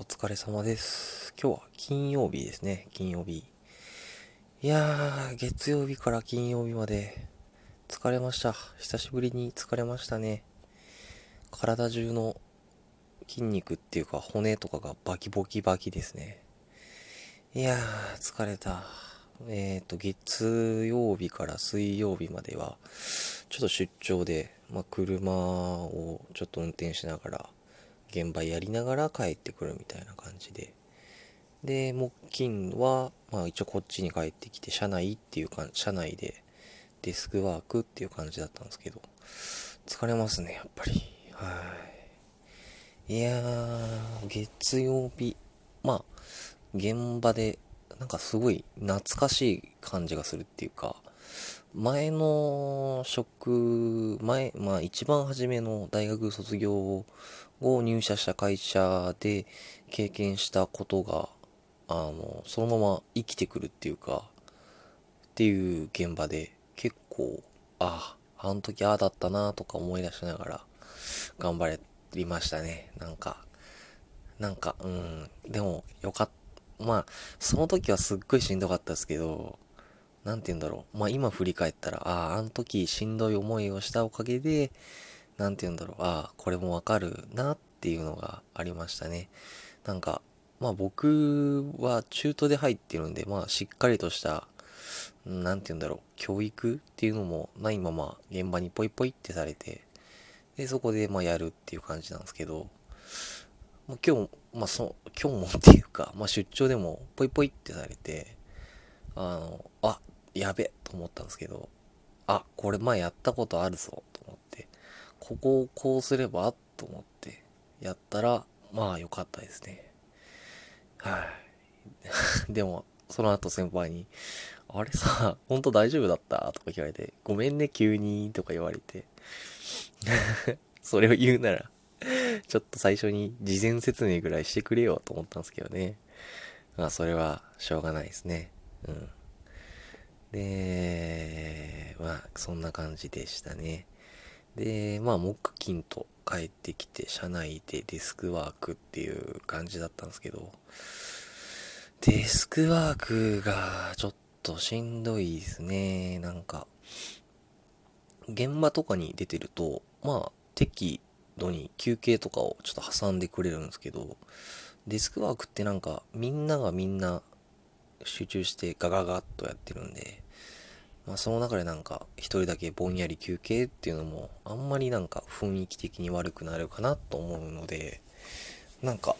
お疲れ様です。今日は金曜日ですね、金曜日。いやー、月曜日から金曜日まで疲れました。久しぶりに疲れましたね。体中の筋肉っていうか骨とかがバキボキバキですね。いやー、疲れた。えっ、ー、と、月曜日から水曜日までは、ちょっと出張で、まあ、車をちょっと運転しながら、現場やりながら帰ってくるみたいな感じで。で、木金は、まあ一応こっちに帰ってきて、車内っていうか、車内でデスクワークっていう感じだったんですけど、疲れますね、やっぱり。はい。いやー、月曜日、まあ、現場で、なんかすごい懐かしい感じがするっていうか、前の職、前、まあ一番初めの大学卒業後入社した会社で経験したことが、あの、そのまま生きてくるっていうか、っていう現場で結構、ああ、あの時ああだったなとか思い出しながら頑張りましたね。なんか、なんか、うん、でもよかった。まあ、その時はすっごいしんどかったですけど、なんて言うんだろう。まあ今振り返ったら、ああ、あの時しんどい思いをしたおかげで、なんて言うんだろう。ああ、これもわかるなっていうのがありましたね。なんか、まあ僕は中途で入ってるんで、まあしっかりとした、なんて言うんだろう。教育っていうのもないまま現場にポイポイってされて、で、そこでまあやるっていう感じなんですけど、まあ、今日、まあそ、今日もっていうか、まあ出張でもポイポイってされて、あの、あ、やべと思ったんですけど、あ、これ前やったことあるぞと思って、ここをこうすればと思ってやったら、まあ良かったですね。はい。でも、その後先輩に、あれさ、ほんと大丈夫だった？とか言われて、ごめんね急にとか言われて、それを言うなら、ちょっと最初に事前説明ぐらいしてくれよと思ったんですけどね。まあそれはしょうがないですね。うん。で、まあ、そんな感じでしたね。で、まあ、木金と帰ってきて、社内でデスクワークっていう感じだったんですけど、デスクワークがちょっとしんどいですね。なんか、現場とかに出てると、まあ、適度に休憩とかをちょっと挟んでくれるんですけど、デスクワークってなんか、みんながみんな集中してガガガッとやってるんで、まあその中でなんか一人だけぼんやり休憩っていうのもあんまりなんか雰囲気的に悪くなるかなと思うので、なんか、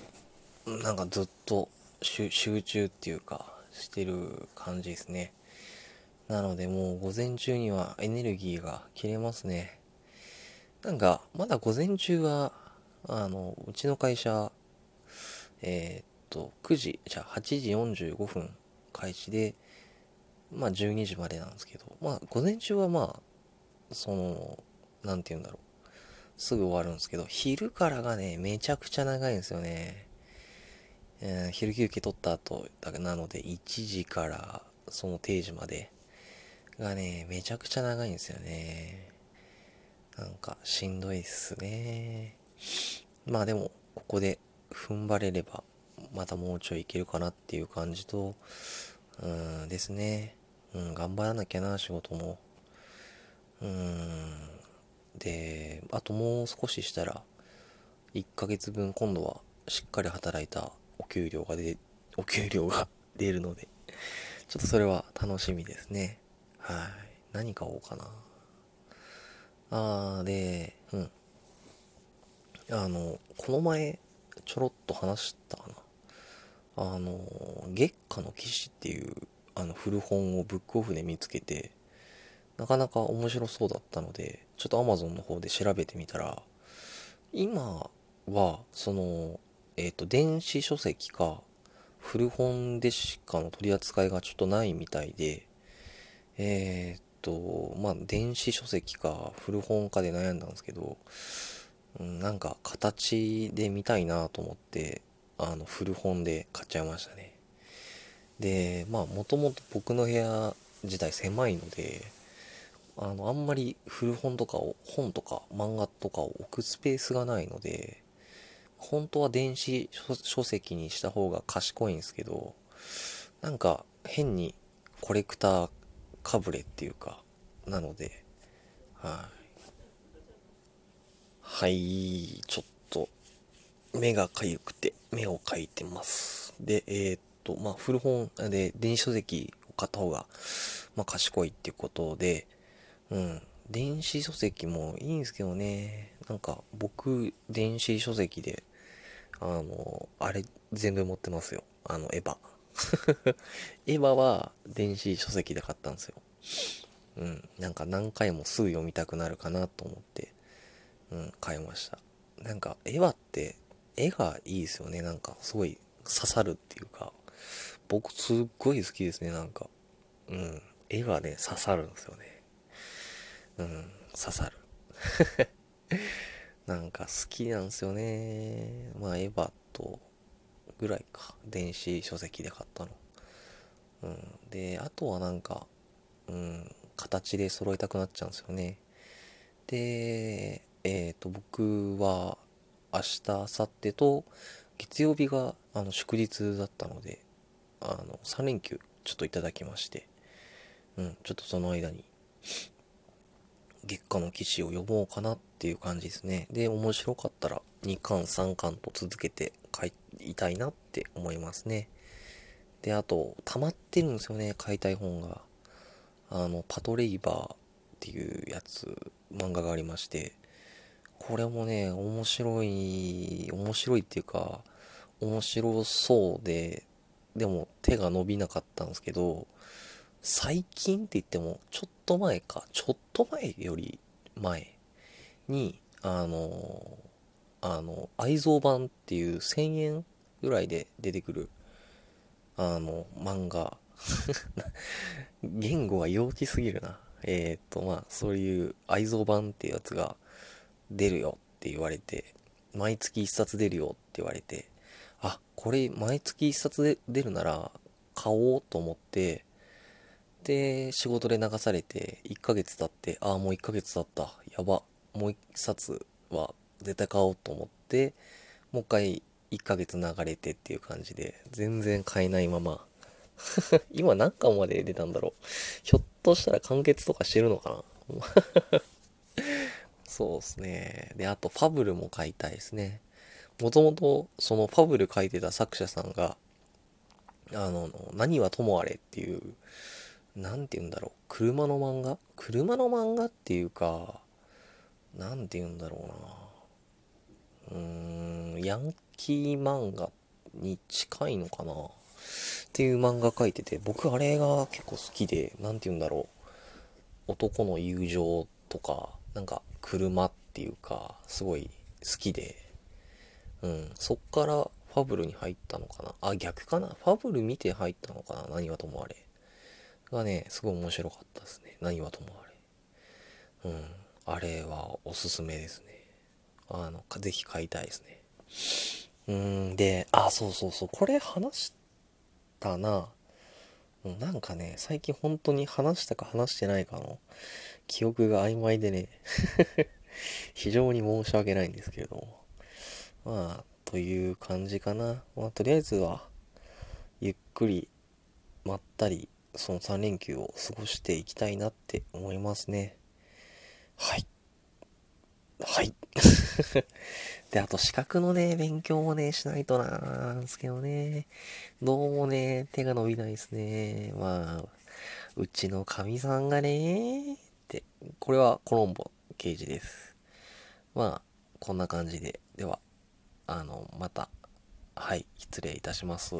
なんかずっと集中っていうかしてる感じですね。なのでもう午前中にはエネルギーが切れますね。なんかまだ午前中は、あの、うちの会社、えー、っと、9時、じゃあ8時45分開始で、まあ12時までなんですけど、まあ午前中はまあ、その、なんて言うんだろう。すぐ終わるんですけど、昼からがね、めちゃくちゃ長いんですよね。えー、昼休憩取った後なので、1時からその定時までがね、めちゃくちゃ長いんですよね。なんか、しんどいっすね。まあでも、ここで踏ん張れれば、またもうちょいいけるかなっていう感じと、うんですね。うん、頑張らなきゃな、仕事も。うん。で、あともう少ししたら、1ヶ月分今度はしっかり働いたお給料が出、お給料が 出るので、ちょっとそれは楽しみですね。はい。何買おうかな。あー、で、うん。あの、この前、ちょろっと話したかな。あの、月下の騎士っていう、あの、古本をブックオフで見つけて、なかなか面白そうだったので、ちょっと Amazon の方で調べてみたら、今は、その、えっ、ー、と、電子書籍か、古本でしかの取り扱いがちょっとないみたいで、えっ、と、まあ、電子書籍か古本かで悩んだんですけど、うん、なんか形で見たいなと思って、あの、古本で買っちゃいましたね。で、まあ、もともと僕の部屋自体狭いので、あの、あんまり古本とかを、本とか漫画とかを置くスペースがないので、本当は電子書籍にした方が賢いんですけど、なんか変にコレクターかぶれっていうか、なので、はい。はい、ちょっと、目がかゆくて、目をかいてます。で、えー、っと、まあ、古本で、電子書籍を買った方が、まあ、賢いっていうことで、うん、電子書籍もいいんですけどね、なんか、僕、電子書籍で、あの、あれ、全部持ってますよ。あの、エヴァ。エヴァは電子書籍で買ったんですよ。うん。なんか何回もすぐ読みたくなるかなと思って、うん、買いました。なんか、エヴァって、絵がいいですよね。なんか、すごい刺さるっていうか、僕すっごい好きですね、なんか。うん。絵がね、刺さるんですよね。うん、刺さる。なんか好きなんですよね。まあ、エヴァと、ぐらいか。電子書籍で買ったの。うん。で、あとはなんか、うん、形で揃えたくなっちゃうんですよね。で、えっ、ー、と、僕は明日、明後日と月曜日があの祝日だったので、あの、3連休ちょっといただきまして、うん、ちょっとその間に月下の騎士を読もうかなっていう感じですね。で、面白かったら2巻3巻と続けて買いたいなって思いますね。で、あと、溜まってるんですよね、買いたい本が。あの、パトレイバーっていうやつ、漫画がありまして、これもね、面白い、面白いっていうか、面白そうで、でも手が伸びなかったんですけど、最近って言っても、ちょっと前か、ちょっと前より前に、あの、あの、愛蔵版っていう1000円ぐらいで出てくる、あの、漫画。言語が幼稚すぎるな。えー、っと、まあ、そういう愛蔵版っていうやつが出るよって言われて、毎月1冊出るよって言われて、あ、これ毎月1冊で出るなら買おうと思って、で、仕事で流されて、1ヶ月経って、ああ、もう1ヶ月経った。やば。もう1冊は絶対買おうと思って、もう一回1ヶ月流れてっていう感じで、全然買えないまま。今何巻まで出たんだろう。ひょっとしたら完結とかしてるのかなそうっすね。で、あと、ファブルも買いたいですね。もともと、そのファブル書いてた作者さんが、あの、何はともあれっていう、なんて言うんだろう。車の漫画？車の漫画っていうか、なんて言うんだろうな。うーん、ヤンキー漫画に近いのかなっていう漫画描いてて、僕あれが結構好きで、なんて言うんだろう。男の友情とか、なんか車っていうか、すごい好きで、うん、そっからファブルに入ったのかな。あ、逆かな。ファブル見て入ったのかな。何はともあれ。がね、すごい面白かったですね。何はともあれ。うん。あれはおすすめですね。あの、ぜひ買いたいですね。うん、で、あ、そうそうそう、これ話したな。なんかね、最近本当に話したか話してないかの記憶が曖昧でね 非常に申し訳ないんですけれども。まあ、という感じかな。まあ、とりあえずは、ゆっくり、まったり、その3連休を過ごしていきたいなって思いますね。はい。はい。で、あと資格のね、勉強もね、しないとなんですけどね。どうもね、手が伸びないですね。まあ、うちのかみさんがねて、これはコロンボ刑事です。まあ、こんな感じで。では、あの、また、はい、失礼いたします。